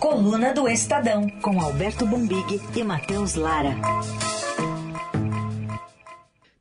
Coluna do Estadão, com Alberto Bombig e Matheus Lara.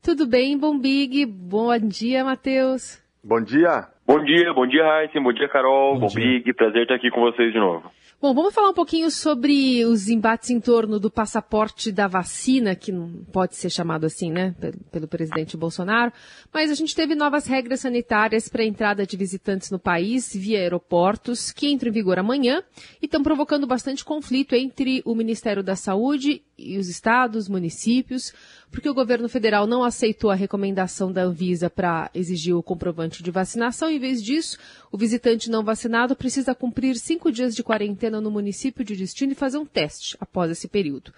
Tudo bem, Bombig? Bom dia, Matheus. Bom dia. Bom dia, bom dia, Raíssa, bom dia, Carol, bom Bombig, prazer estar aqui com vocês de novo. Bom, vamos falar um pouquinho sobre os embates em torno do passaporte da vacina, que não pode ser chamado assim, né, pelo presidente Bolsonaro. Mas a gente teve novas regras sanitárias para a entrada de visitantes no país via aeroportos, que entram em vigor amanhã e estão provocando bastante conflito entre o Ministério da Saúde e os estados, municípios, porque o governo federal não aceitou a recomendação da Anvisa para exigir o comprovante de vacinação. Em vez disso, o visitante não vacinado precisa cumprir cinco dias de quarentena no município de destino e fazer um teste após esse período.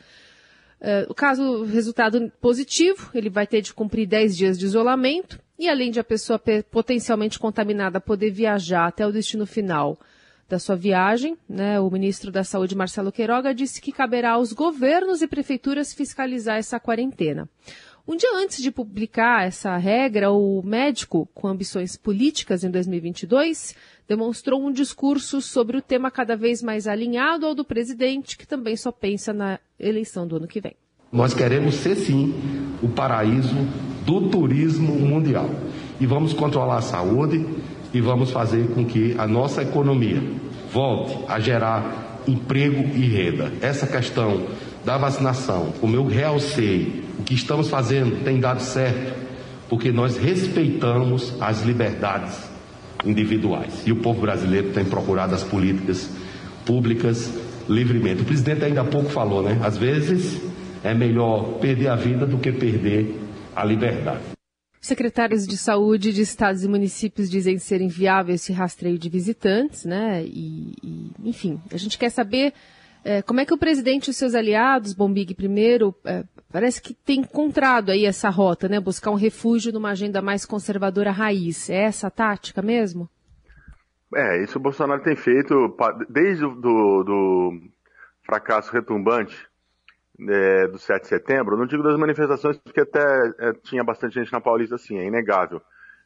Uh, o caso, resultado positivo, ele vai ter de cumprir 10 dias de isolamento e, além de a pessoa potencialmente contaminada poder viajar até o destino final da sua viagem, né, o ministro da Saúde, Marcelo Queiroga, disse que caberá aos governos e prefeituras fiscalizar essa quarentena. Um dia antes de publicar essa regra, o médico, com ambições políticas em 2022, demonstrou um discurso sobre o tema cada vez mais alinhado ao do presidente, que também só pensa na eleição do ano que vem. Nós queremos ser, sim, o paraíso do turismo mundial. E vamos controlar a saúde, e vamos fazer com que a nossa economia volte a gerar emprego e renda. Essa questão da vacinação, como eu realcei, o que estamos fazendo tem dado certo, porque nós respeitamos as liberdades individuais. E o povo brasileiro tem procurado as políticas públicas livremente. O presidente ainda há pouco falou, né? Às vezes é melhor perder a vida do que perder a liberdade. Secretários de saúde de estados e municípios dizem ser inviável esse rastreio de visitantes, né? E, e enfim, a gente quer saber é, como é que o presidente e os seus aliados, Bombig primeiro, é, parece que tem encontrado aí essa rota, né? Buscar um refúgio numa agenda mais conservadora raiz. É essa a tática mesmo? É, isso o Bolsonaro tem feito desde o do, do fracasso retumbante é, do 7 de setembro, não digo das manifestações, porque até é, tinha bastante gente na Paulista, assim, é inegável,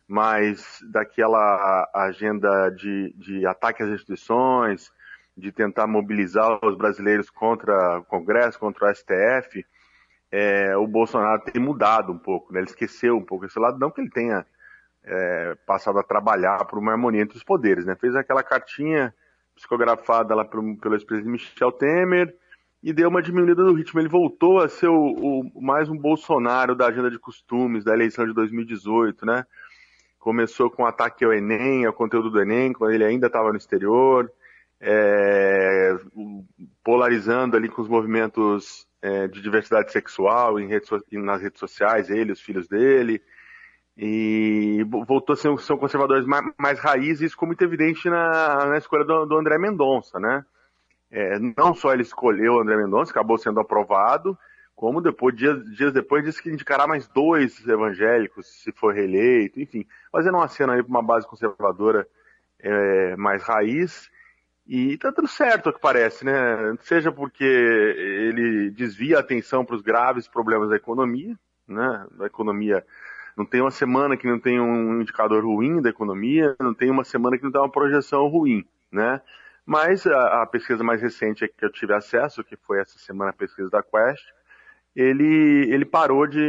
mas daquela agenda de, de ataque às instituições, de tentar mobilizar os brasileiros contra o Congresso, contra o STF, é, o Bolsonaro tem mudado um pouco, né? ele esqueceu um pouco esse lado, não que ele tenha é, passado a trabalhar por uma harmonia entre os poderes, né? fez aquela cartinha psicografada lá pelo, pelo ex-presidente Michel Temer, e deu uma diminuída do ritmo. Ele voltou a ser o, o, mais um Bolsonaro da agenda de costumes da eleição de 2018, né? Começou com o ataque ao Enem, ao conteúdo do Enem, quando ele ainda estava no exterior, é, polarizando ali com os movimentos é, de diversidade sexual em redes, nas redes sociais, ele, os filhos dele, e voltou a ser são conservadores mais, mais raízes, isso ficou muito evidente na, na escolha do, do André Mendonça, né? É, não só ele escolheu o André Mendonça, acabou sendo aprovado, como depois, dias, dias depois, disse que indicará mais dois evangélicos se for reeleito, enfim, fazendo uma cena aí para uma base conservadora é, mais raiz. E tá tudo certo, o que parece, né? Seja porque ele desvia a atenção para os graves problemas da economia, né? Da economia. Não tem uma semana que não tem um indicador ruim da economia, não tem uma semana que não tem uma projeção ruim, né? Mas a, a, pesquisa mais recente que eu tive acesso, que foi essa semana a pesquisa da Quest, ele, ele parou de.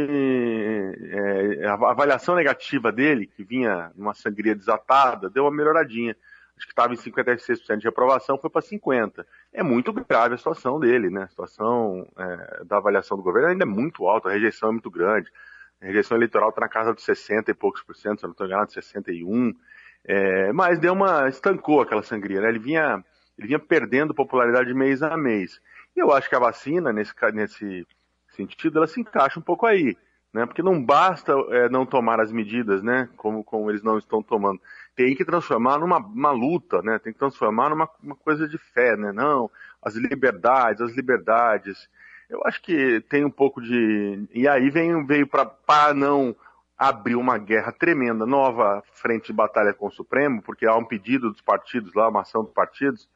É, a avaliação negativa dele, que vinha numa sangria desatada, deu uma melhoradinha. Acho que estava em 56% de aprovação, foi para 50%. É muito grave a situação dele, né? A situação é, da avaliação do governo ainda é muito alta, a rejeição é muito grande. A rejeição eleitoral está na casa dos 60 e poucos por cento, se eu não estou enganado, 61%. É, mas deu uma. estancou aquela sangria, né? Ele vinha, ele vinha perdendo popularidade mês a mês. E eu acho que a vacina, nesse, nesse sentido, ela se encaixa um pouco aí. Né? Porque não basta é, não tomar as medidas, né? Como, como eles não estão tomando. Tem que transformar numa uma luta, né? Tem que transformar numa uma coisa de fé, né? Não, as liberdades, as liberdades. Eu acho que tem um pouco de. E aí vem, veio para não abriu uma guerra tremenda, nova frente de batalha com o Supremo, porque há um pedido dos partidos lá, uma ação dos partidos,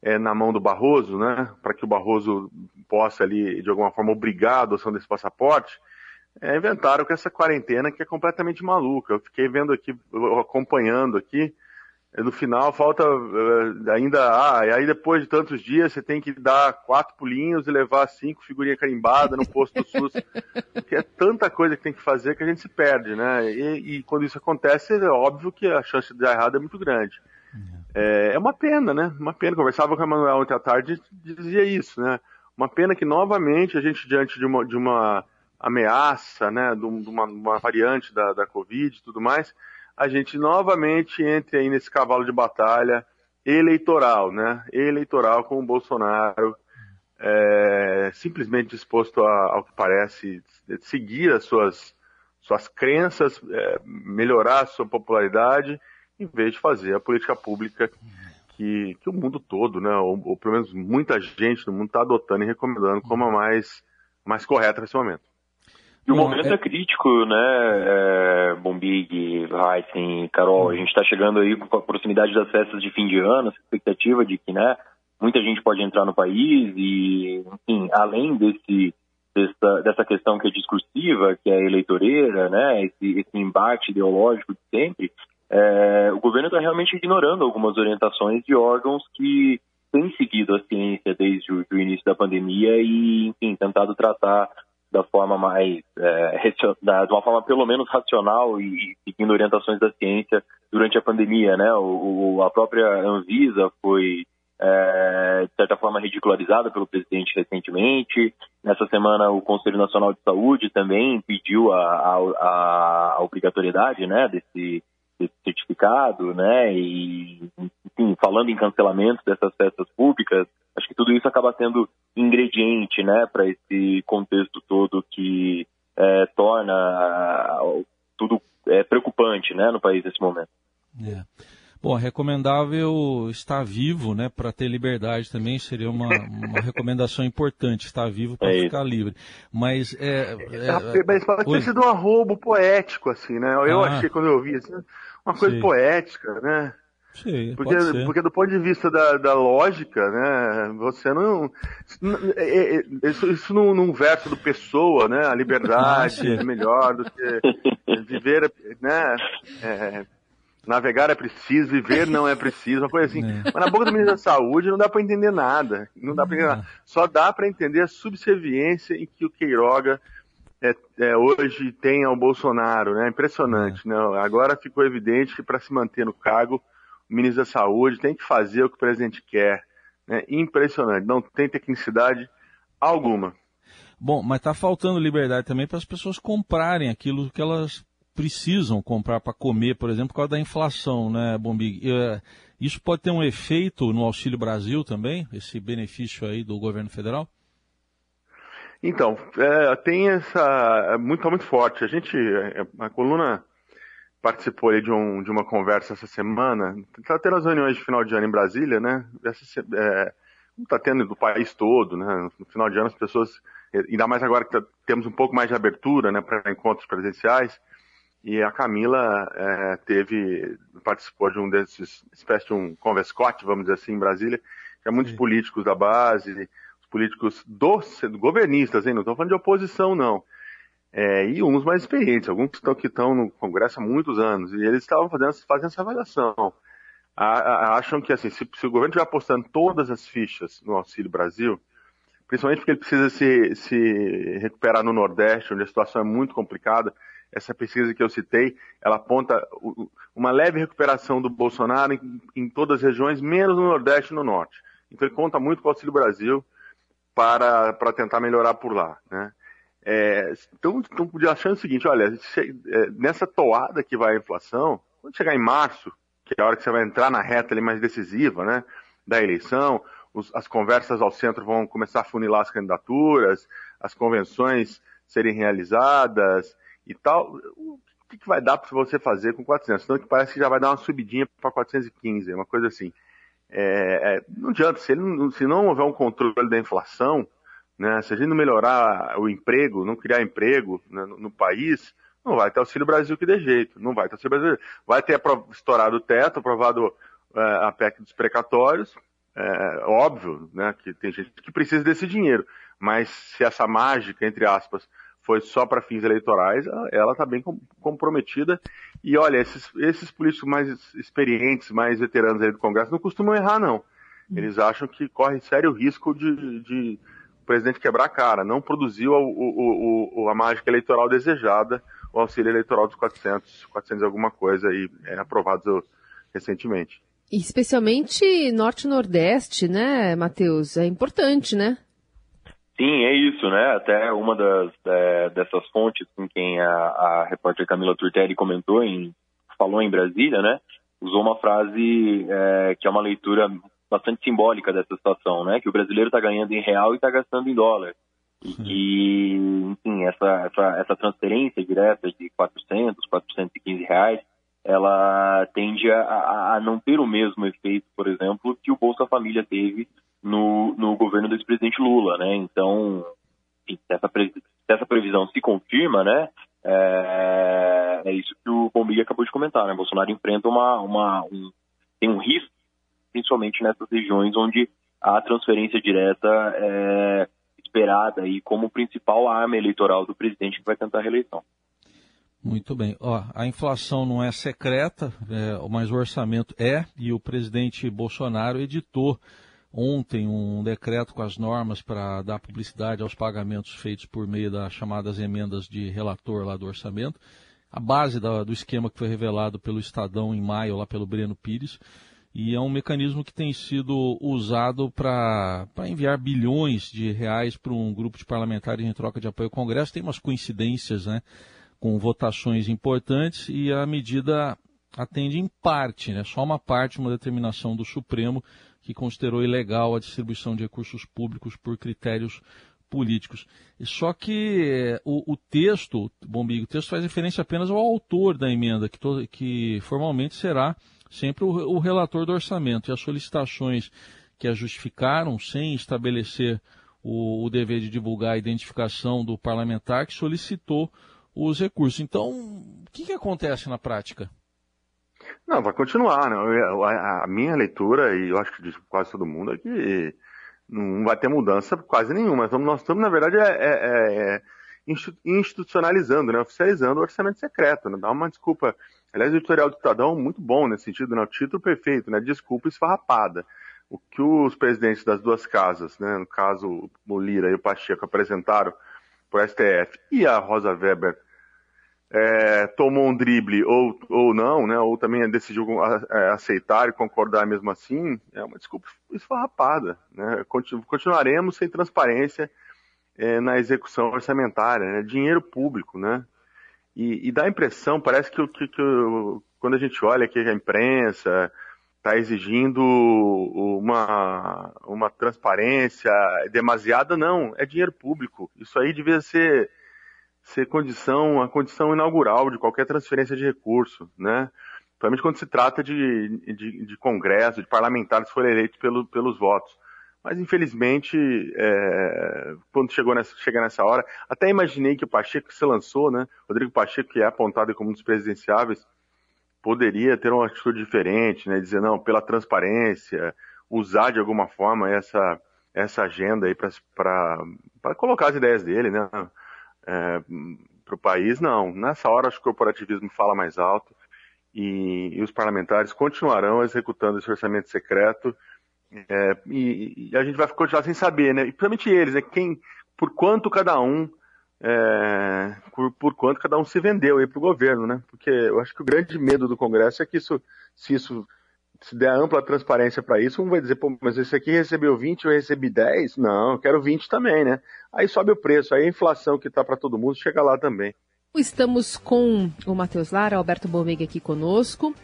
é, na mão do Barroso, né, para que o Barroso possa ali, de alguma forma, obrigar a adoção desse passaporte, é, inventaram com essa quarentena que é completamente maluca. Eu fiquei vendo aqui, acompanhando aqui, no final falta uh, ainda, ah, e aí depois de tantos dias você tem que dar quatro pulinhos e levar cinco figurinhas carimbadas no posto do SUS, que é tanta coisa que tem que fazer que a gente se perde, né? E, e quando isso acontece, é óbvio que a chance de dar errado é muito grande. É, é uma pena, né? Uma pena. Conversava com a Manuel ontem à tarde e dizia isso, né? Uma pena que novamente a gente, diante de uma, de uma ameaça, né, de uma, uma variante da, da Covid e tudo mais, a gente novamente entre aí nesse cavalo de batalha eleitoral, né? Eleitoral com o Bolsonaro é, simplesmente disposto a, ao que parece seguir as suas suas crenças, é, melhorar a sua popularidade, em vez de fazer a política pública que, que o mundo todo, né, ou, ou pelo menos muita gente no mundo está adotando e recomendando como a mais, mais correta nesse momento. E o momento é... é crítico, né, é, Bombig, Heisen, Carol, a gente está chegando aí com a proximidade das festas de fim de ano, essa expectativa de que, né, muita gente pode entrar no país e, enfim, além desse, dessa, dessa questão que é discursiva, que é eleitoreira, né, esse, esse embate ideológico de sempre, é, o governo está realmente ignorando algumas orientações de órgãos que têm seguido a ciência desde o, o início da pandemia e, enfim, tentado tratar da forma mais, é, da, de uma forma pelo menos racional e seguindo orientações da ciência durante a pandemia, né? O, o a própria Anvisa foi é, de certa forma ridicularizada pelo presidente recentemente. Nessa semana o Conselho Nacional de Saúde também pediu a, a, a obrigatoriedade, né, desse, desse certificado, né? E enfim, falando em cancelamento dessas festas públicas, acho que tudo isso acaba sendo ingrediente, né, para esse contexto todo que é, torna tudo é, preocupante, né, no país nesse momento. É. Bom, recomendável estar vivo, né, para ter liberdade também seria uma, uma recomendação importante, estar vivo para é ficar livre. Mas é, é, mas pode ter sido um arrobo poético assim, né? Eu ah, achei quando eu vi assim, uma coisa sim. poética, né? Sim, porque, porque do ponto de vista da, da lógica, né, você não. É, é, isso, isso num, num verso do Pessoa, né? A liberdade é melhor do que viver, né? É, navegar é preciso, viver não é preciso, uma coisa assim. É. Mas na boca do ministro da Saúde não dá para entender nada. Não dá para entender nada. Só dá para entender a subserviência em que o Queiroga é, é, hoje tem ao Bolsonaro, né? Impressionante, é. né? Agora ficou evidente que para se manter no cargo o ministro da Saúde tem que fazer o que o presidente quer. Né? Impressionante, não tem tecnicidade alguma. Bom, mas está faltando liberdade também para as pessoas comprarem aquilo que elas precisam comprar para comer, por exemplo, por causa da inflação, né, Bombig? É, isso pode ter um efeito no Auxílio Brasil também, esse benefício aí do governo federal? Então, é, tem essa muito muito forte. A gente, é, a coluna participou aí de, um, de uma conversa essa semana. Está tendo as reuniões de final de ano em Brasília, né? Essa, é, está tendo do país todo, né? No final de ano as pessoas, ainda mais agora que tá, temos um pouco mais de abertura, né, para encontros presenciais. E a Camila é, teve, participou de um desses, espécie de um converscote, vamos dizer assim, em Brasília, que é muitos políticos da base, políticos dos, governistas, hein? Não estou falando de oposição, não é, e uns mais experientes, alguns que estão, que estão no Congresso há muitos anos, e eles estavam fazendo, fazendo essa avaliação. A, a, acham que assim, se, se, o governo estiver apostando todas as fichas no Auxílio Brasil, principalmente porque ele precisa se, se recuperar no Nordeste, onde a situação é muito complicada, essa pesquisa que eu citei, ela aponta uma leve recuperação do Bolsonaro em, em todas as regiões, menos no Nordeste e no Norte. Então ele conta muito com o Auxílio Brasil para, para tentar melhorar por lá, né? É, então, então, achando o seguinte, olha, é, nessa toada que vai a inflação, quando chegar em março, que é a hora que você vai entrar na reta ali mais decisiva, né, da eleição, os, as conversas ao centro vão começar a funilar as candidaturas, as convenções serem realizadas e tal. O que, que vai dar para você fazer com 400? Então, que parece que já vai dar uma subidinha para 415, uma coisa assim. É, é, não adianta, se, ele, se não houver um controle da inflação, né? Se a gente não melhorar o emprego, não criar emprego né, no, no, país, não vai ter Auxílio Brasil que dê jeito. Não vai ter Auxílio Brasil. Vai ter estourado o teto, aprovado é, a PEC dos precatórios. É, óbvio né, que tem gente que precisa desse dinheiro. Mas se essa mágica, entre aspas, foi só para fins eleitorais, ela está bem comprometida. E olha, esses, esses políticos mais experientes, mais veteranos aí do Congresso não costumam errar, não. Hum. Eles acham que corre sério risco de, de o presidente quebrar a cara. Não produziu o, a mágica eleitoral desejada, o auxílio eleitoral dos 400, 400 alguma coisa aí, é, aprovado recentemente. Especialmente Norte-Nordeste, né, Matheus? É importante, né? Sim, é isso, né? Até uma das é, dessas fontes com quem a, a repórter Camila Turtelli comentou, em, falou em Brasília, né? Usou uma frase é, que é uma leitura bastante simbólica dessa situação, né? Que o brasileiro está ganhando em real e está gastando em dólar. E enfim, essa, essa, essa transferência direta de 400, 415 reais ela tende a, a, não ter o mesmo efeito, por exemplo, que o Bolsa Família teve no, no governo do ex-presidente Lula, né? Então, se essa, essa previsão se confirma, né? É, é isso que o Bombig acabou de comentar, né? Bolsonaro enfrenta uma, uma um, tem um risco, principalmente nessas regiões onde a transferência direta é esperada aí como principal arma eleitoral do presidente que vai tentar a reeleição. Muito bem. Ó, a inflação não é secreta, é, mas o orçamento é, e o presidente Bolsonaro editou ontem um decreto com as normas para dar publicidade aos pagamentos feitos por meio das chamadas emendas de relator lá do orçamento. A base da, do esquema que foi revelado pelo Estadão em maio, lá pelo Breno Pires, e é um mecanismo que tem sido usado para enviar bilhões de reais para um grupo de parlamentares em troca de apoio ao Congresso. Tem umas coincidências, né? com votações importantes e a medida atende em parte, né, só uma parte, uma determinação do Supremo que considerou ilegal a distribuição de recursos públicos por critérios políticos. Só que eh, o, o, texto, Bombigo, o texto faz referência apenas ao autor da emenda, que, to, que formalmente será sempre o, o, relator do orçamento. E as solicitações que a justificaram, sem estabelecer o, o dever de divulgar a identificação do parlamentar que solicitou os recursos. Então, o que, que acontece na prática? Não, vai continuar. Né? A, minha leitura, e eu acho que de quase todo mundo, é que não vai ter mudança quase nenhuma. Então, nós estamos, na verdade, é, é, é institucionalizando, né? oficializando o orçamento secreto. Né? Dá uma desculpa. Aliás, o editorial do Estadão muito bom nesse sentido, né? o título perfeito, né? desculpa esfarrapada. O que os presidentes das duas casas, né? no caso o Lira e o Pacheco, apresentaram para o STF e a Rosa Weber é, tomou um drible ou, ou não, né, ou também decidiu é, aceitar e concordar mesmo assim, é uma desculpa esfarrapada. Né? Continuaremos sem transparência é, na execução orçamentária, né? dinheiro público. Né? E, e dá a impressão, parece que, que, que quando a gente olha aqui a imprensa, está exigindo uma, uma transparência demasiada, não, é dinheiro público. Isso aí devia ser, ser condição, a condição inaugural de qualquer transferência de recurso, né? Principalmente quando se trata de, de, de congresso, de parlamentares que foram eleitos pelo, pelos votos. Mas, infelizmente, é, quando chegou nessa, chega nessa hora, até imaginei que o Pacheco se lançou, né? Rodrigo Pacheco, que é apontado como um dos presidenciáveis, poderia ter uma atitude diferente, né? Dizer, não, pela transparência, usar de alguma forma essa, essa agenda aí para colocar as ideias dele, né? É, para o país, não. Nessa hora, acho que o corporativismo fala mais alto e, e os parlamentares continuarão executando esse orçamento secreto é, e, e, a gente vai continuar sem saber, né? E principalmente eles, né? Quem, por quanto cada um é, por, por, quanto cada um se vendeu aí para o governo, né? Porque eu acho que o grande medo do Congresso é que isso, se isso se der ampla transparência para isso, um vai dizer, pô, mas esse aqui recebeu 20, eu recebi 10? Não, eu quero 20 também, né? Aí sobe o preço, aí a inflação que está para todo mundo chega lá também. Estamos com o Matheus Lara, Alberto Bomega aqui conosco.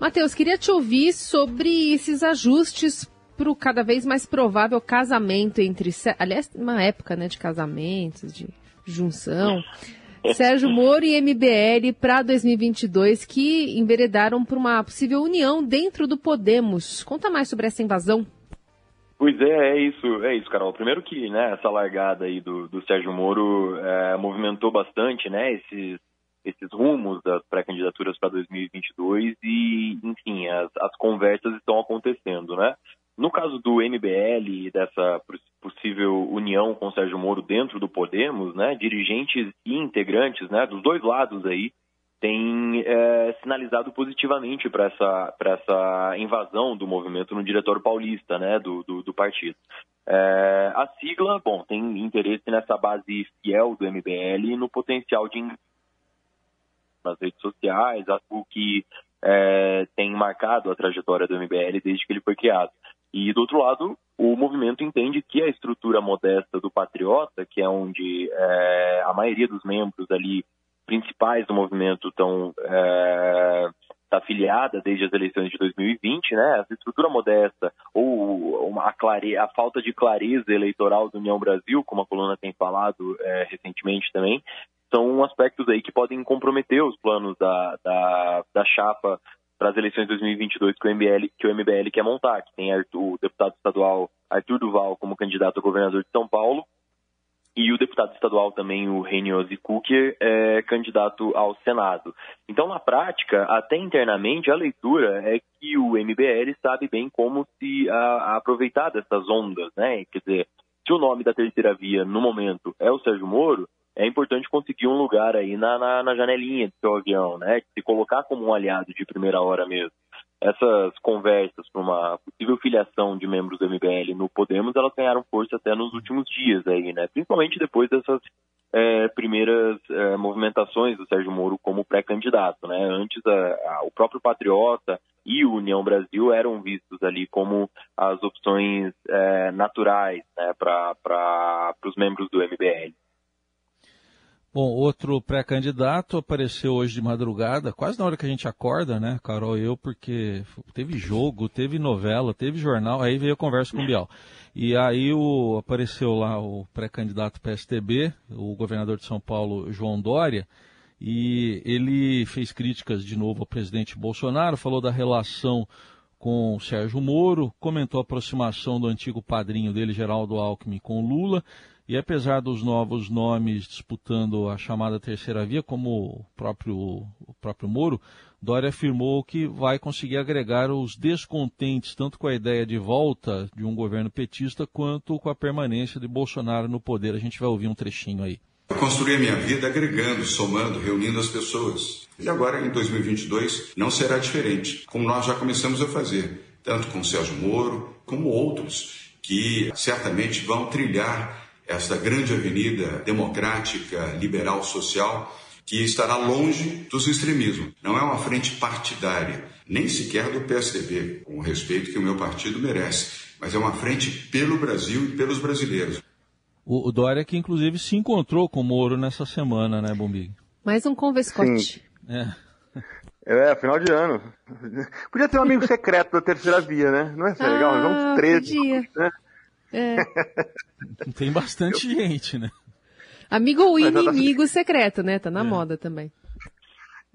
Matheus, queria te ouvir sobre esses ajustes para o cada vez mais provável casamento entre, aliás, uma época, né, de casamentos, de junção. Sérgio Moro e MBL para 2022 que enveredaram para uma possível união dentro do Podemos. Conta mais sobre essa invasão. Pois é, é isso, é isso, Carol. Primeiro que né, essa largada aí do, do Sérgio Moro é, movimentou bastante né, esses, esses rumos das pré-candidaturas para 2022 e, enfim, as, as conversas estão acontecendo, né? No caso do MBL e dessa possível união com o Sérgio Moro dentro do Podemos, né, dirigentes e integrantes né, dos dois lados aí têm é, sinalizado positivamente para essa, essa invasão do movimento no diretório paulista né, do, do, do partido. É, a sigla, bom, tem interesse nessa base fiel do MBL e no potencial de nas redes sociais, algo que é, tem marcado a trajetória do MBL desde que ele foi criado. E, do outro lado, o movimento entende que a estrutura modesta do Patriota, que é onde é, a maioria dos membros ali principais do movimento estão é, tá afiliada desde as eleições de 2020, né? Essa estrutura modesta ou uma, a, clare... a falta de clareza eleitoral do União Brasil, como a coluna tem falado é, recentemente também, são aspectos aí que podem comprometer os planos da, da, da chapa para as eleições de 2022 que o MBL, que o MBL quer montar, que tem o deputado estadual Arthur Duval como candidato a governador de São Paulo e o deputado estadual também, o Renio Zikuki, é candidato ao Senado. Então, na prática, até internamente, a leitura é que o MBL sabe bem como se a, a aproveitar dessas ondas, né? Quer dizer, se o nome da terceira via, no momento, é o Sérgio Moro, é importante conseguir um lugar aí na, na, na janelinha do seu avião, né? Se colocar como um aliado de primeira hora mesmo. Essas conversas para uma possível filiação de membros do MBL no Podemos, elas ganharam força até nos últimos dias aí, né? Principalmente depois dessas é, primeiras é, movimentações do Sérgio Moro como pré-candidato, né? Antes a, a, o próprio Patriota e o União Brasil eram vistos ali como as opções é, naturais né, para os membros do MBL. Bom, outro pré-candidato apareceu hoje de madrugada, quase na hora que a gente acorda, né, Carol e eu, porque teve jogo, teve novela, teve jornal, aí veio a conversa com o Bial. E aí o, apareceu lá o pré-candidato PSTB, o governador de São Paulo, João Dória, e ele fez críticas de novo ao presidente Bolsonaro, falou da relação com o Sérgio Moro, comentou a aproximação do antigo padrinho dele, Geraldo Alckmin, com Lula, e apesar dos novos nomes disputando a chamada terceira via, como o próprio, o próprio Moro, Dória afirmou que vai conseguir agregar os descontentes tanto com a ideia de volta de um governo petista quanto com a permanência de Bolsonaro no poder. A gente vai ouvir um trechinho aí. Eu construí a minha vida agregando, somando, reunindo as pessoas. E agora, em 2022, não será diferente, como nós já começamos a fazer, tanto com Sérgio Moro, como outros, que certamente vão trilhar esta grande avenida democrática, liberal, social, que estará longe dos extremismos. Não é uma frente partidária, nem sequer do PSDB, com o respeito que o meu partido merece, mas é uma frente pelo Brasil e pelos brasileiros. O, o Dória que inclusive se encontrou com o Moro nessa semana, né, Bombig? Mais um convescote. É. É, final de ano. Podia ter um amigo secreto da terceira via, né? Não é ah, legal? Vamos três. Podia. Né? É. Tem bastante gente, né? Amigo ou inimigo secreto, né? Tá na é. moda também.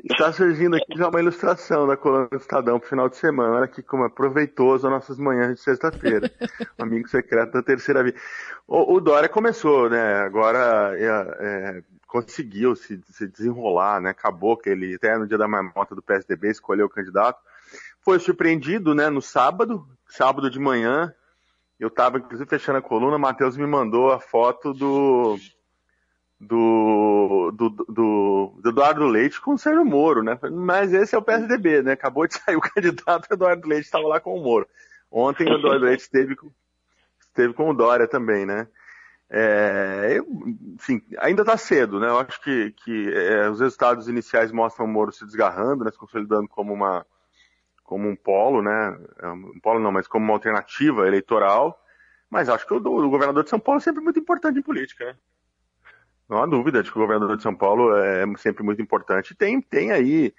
Está surgindo aqui já uma ilustração da coluna do Estadão pro final de semana. Olha que como é proveitoso as nossas manhãs de sexta-feira. amigo secreto da terceira via. O, o Dória começou, né? Agora é, é, conseguiu se, se, desenrolar, né? Acabou que ele, até no dia da marmota do PSDB, escolheu o candidato. Foi surpreendido, né? No sábado, sábado de manhã, eu estava, inclusive, fechando a coluna, o Matheus me mandou a foto do, do, do, do, do Eduardo Leite com o Sérgio Moro, né? Mas esse é o PSDB, né? Acabou de sair o candidato, Eduardo Leite estava lá com o Moro. Ontem o Eduardo Leite esteve, esteve com o Dória também, né? É, enfim, ainda está cedo, né? Eu acho que, que é, os resultados iniciais mostram o Moro se desgarrando, né? Se consolidando como uma como um polo, né? É, um polo não, mas como uma alternativa eleitoral. Mas acho que o, o governador de São Paulo é sempre muito importante em política, né? Não há dúvida de que o governador de São Paulo é sempre muito importante. Tem, tem aí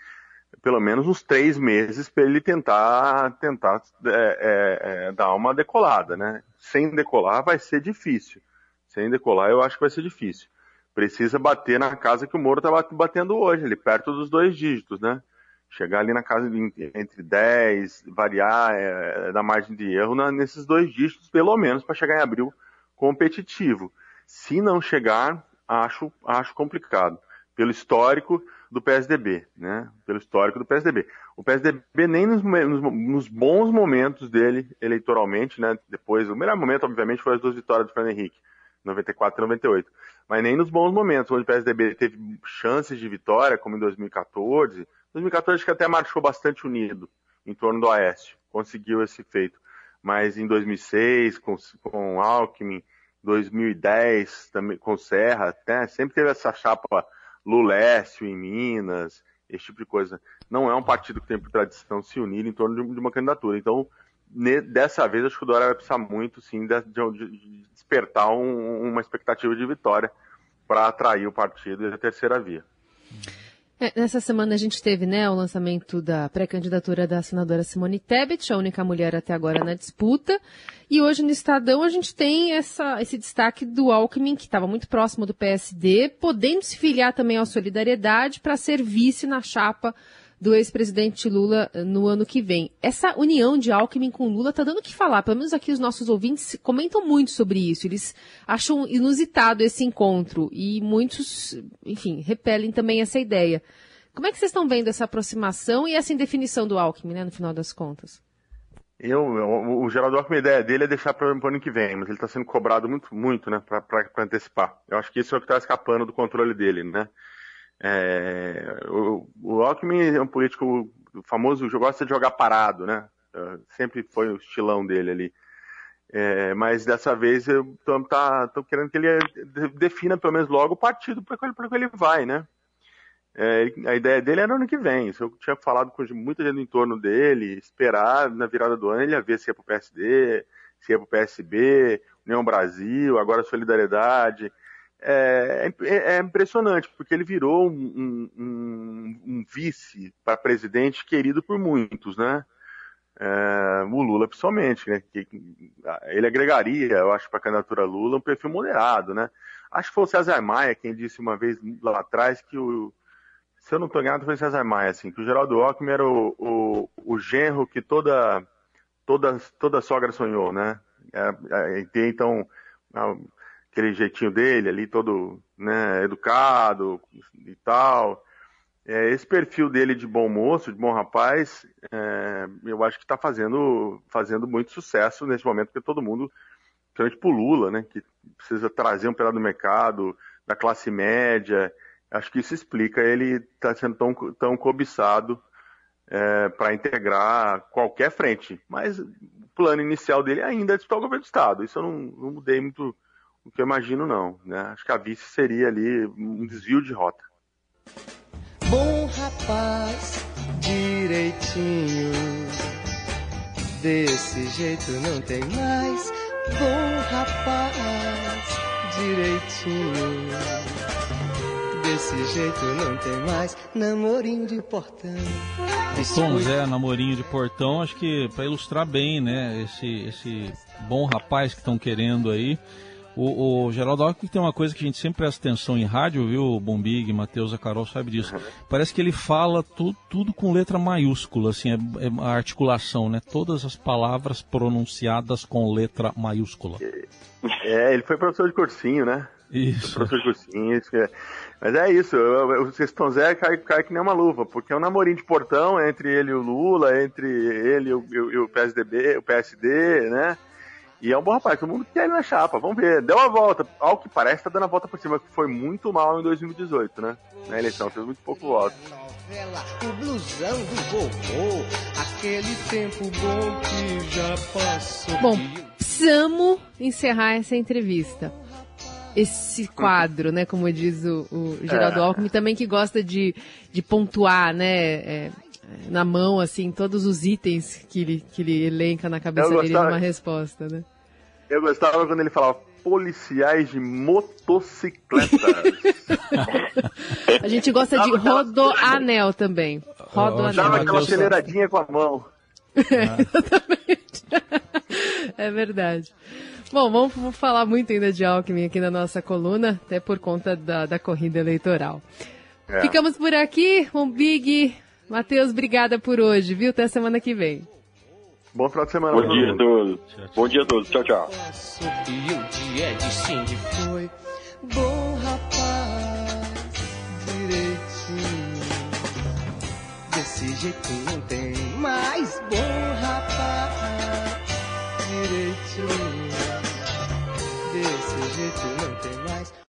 pelo menos uns três meses para ele tentar, tentar é, é, é, dar uma decolada, né? Sem decolar vai ser difícil. Sem decolar eu acho que vai ser difícil. Precisa bater na casa que o Moro está batendo hoje, ali perto dos dois dígitos, né? Chegar ali na casa de, entre 10, variar é, da margem de erro na, nesses dois dígitos, pelo menos, para chegar em abril competitivo. Se não chegar, acho, acho complicado. Pelo histórico do PSDB, né? Pelo histórico do PSDB. O PSDB nem nos, nos, nos, bons momentos dele eleitoralmente, né? Depois, o melhor momento, obviamente, foi as duas vitórias do Fernando Henrique, 94 e 98. Mas nem nos bons momentos, onde o PSDB teve chances de vitória, como em 2014. 2014 acho que até marchou bastante unido em torno do Aécio, conseguiu esse feito. Mas em 2006, com, com Alckmin, 2010 também com Serra, né? sempre teve essa chapa Lulécio em Minas, esse tipo de coisa. Não é um partido que tem por tradição se unir em torno de, uma candidatura. Então, dessa vez, acho que o Dória vai precisar muito, sim, de, de despertar um, uma expectativa de vitória para atrair o partido e a terceira via. É, nessa semana a gente teve né, o lançamento da pré-candidatura da senadora Simone Tebet, a única mulher até agora na disputa. E hoje no Estadão a gente tem essa, esse destaque do Alckmin, que estava muito próximo do PSD, podendo se filiar também à Solidariedade para ser vice na chapa do ex-presidente Lula eh, no ano que vem. Essa união de Alckmin com Lula está dando o que falar. Pelo menos aqui os nossos ouvintes comentam muito sobre isso. Eles acham inusitado esse encontro e muitos, enfim, repelem também essa ideia. Como é que vocês estão vendo essa aproximação e essa indefinição do Alckmin, né, no final das contas? Eu, o, o Geraldo Alckmin, a ideia dele é deixar para o ano que vem, mas ele está sendo cobrado muito, muito, né, para antecipar. Eu acho que isso é o que está escapando do controle dele, né? É, o, o Alckmin é um político famoso, gosta de jogar parado, né? É, sempre foi o estilão dele ali. É, mas dessa vez eu tô, tá, tô querendo que ele defina pelo menos logo o partido para qual ele vai, né? É, a ideia dele era ano que vem. Isso eu tinha falado com muita gente em torno dele, esperar na virada do ano ele ia ver se ia para o PSD, se ia para o PSB, União Brasil, agora Solidariedade é, é, é, impressionante, porque ele virou um, um, um vice para presidente querido por muitos, né? É, o Lula pessoalmente, né? Que, ele agregaria, eu acho, para a candidatura Lula um perfil moderado, né? Acho que foi o César Maia quem disse uma vez lá atrás que o, se eu não estou enganado, foi o César Maia, assim, que o Geraldo Alckmin era o, o, o genro que toda, toda, toda sogra sonhou, né? É, é, então, aquele jeitinho dele ali, todo né, educado e tal. É, esse perfil dele de bom moço, de bom rapaz, é, eu acho que está fazendo, fazendo muito sucesso nesse momento, porque todo mundo, principalmente pro Lula, né, que precisa trazer um pedaço do mercado, da classe média, acho que isso explica ele estar tá sendo tão, tão cobiçado é, para integrar qualquer frente. Mas o plano inicial dele ainda é disputar o governo do Estado. Isso eu não, não mudei muito o que eu imagino não, né? Acho que a vice seria ali um desvio de rota. Bom rapaz, direitinho, desse jeito não tem mais. Bom rapaz, direitinho, desse jeito não tem mais. Namorinho de portão. Tom Zé, namorinho de portão, acho que para ilustrar bem, né? Esse, esse bom rapaz que estão querendo aí. O, o Geraldo Alckmin tem uma coisa que a gente sempre presta atenção em rádio, viu, Bombig, Matheus, a Carol sabe disso. Uhum. Parece que ele fala tu, tudo com letra maiúscula, assim, é, é, a articulação, né? Todas as palavras pronunciadas com letra maiúscula. É, ele foi professor de cursinho, né? Isso. Professor de cursinho, isso é. Mas é isso, o Sexton Zé cai, cai que nem uma luva, porque é um namorinho de portão entre ele e o Lula, entre ele e o, e o PSDB, o PSD, né? E é um bom rapaz, todo mundo quer ele na chapa, vamos ver. Deu a volta, ao que parece, tá dando a volta por cima, que foi muito mal em 2018, né? Na eleição, fez muito pouco voto. O blusão do vovô, aquele tempo bom que já passou. Bom, precisamos encerrar essa entrevista. Esse quadro, né, como diz o, o Geraldo é. Alckmin, também que gosta de, de pontuar, né, é, na mão, assim, todos os itens que ele, que ele elenca na cabeça dele numa resposta, né? Eu gostava quando ele falava policiais de motocicletas. a gente gosta de rodoanel também. Rodoanel. Dava aquela aceleradinha com a mão. É, exatamente. é verdade. Bom, vamos falar muito ainda de Alckmin aqui na nossa coluna, até por conta da, da corrida eleitoral. É. Ficamos por aqui. Um big. Matheus, obrigada por hoje, viu? Até semana que vem. Bom final de semana. Bom dia a todos. Bom dia a todos. Tchau, tchau. O dia de foi bom rapaz, direitinho. Desse jeito não tem mais bom rapaz. Direitinho.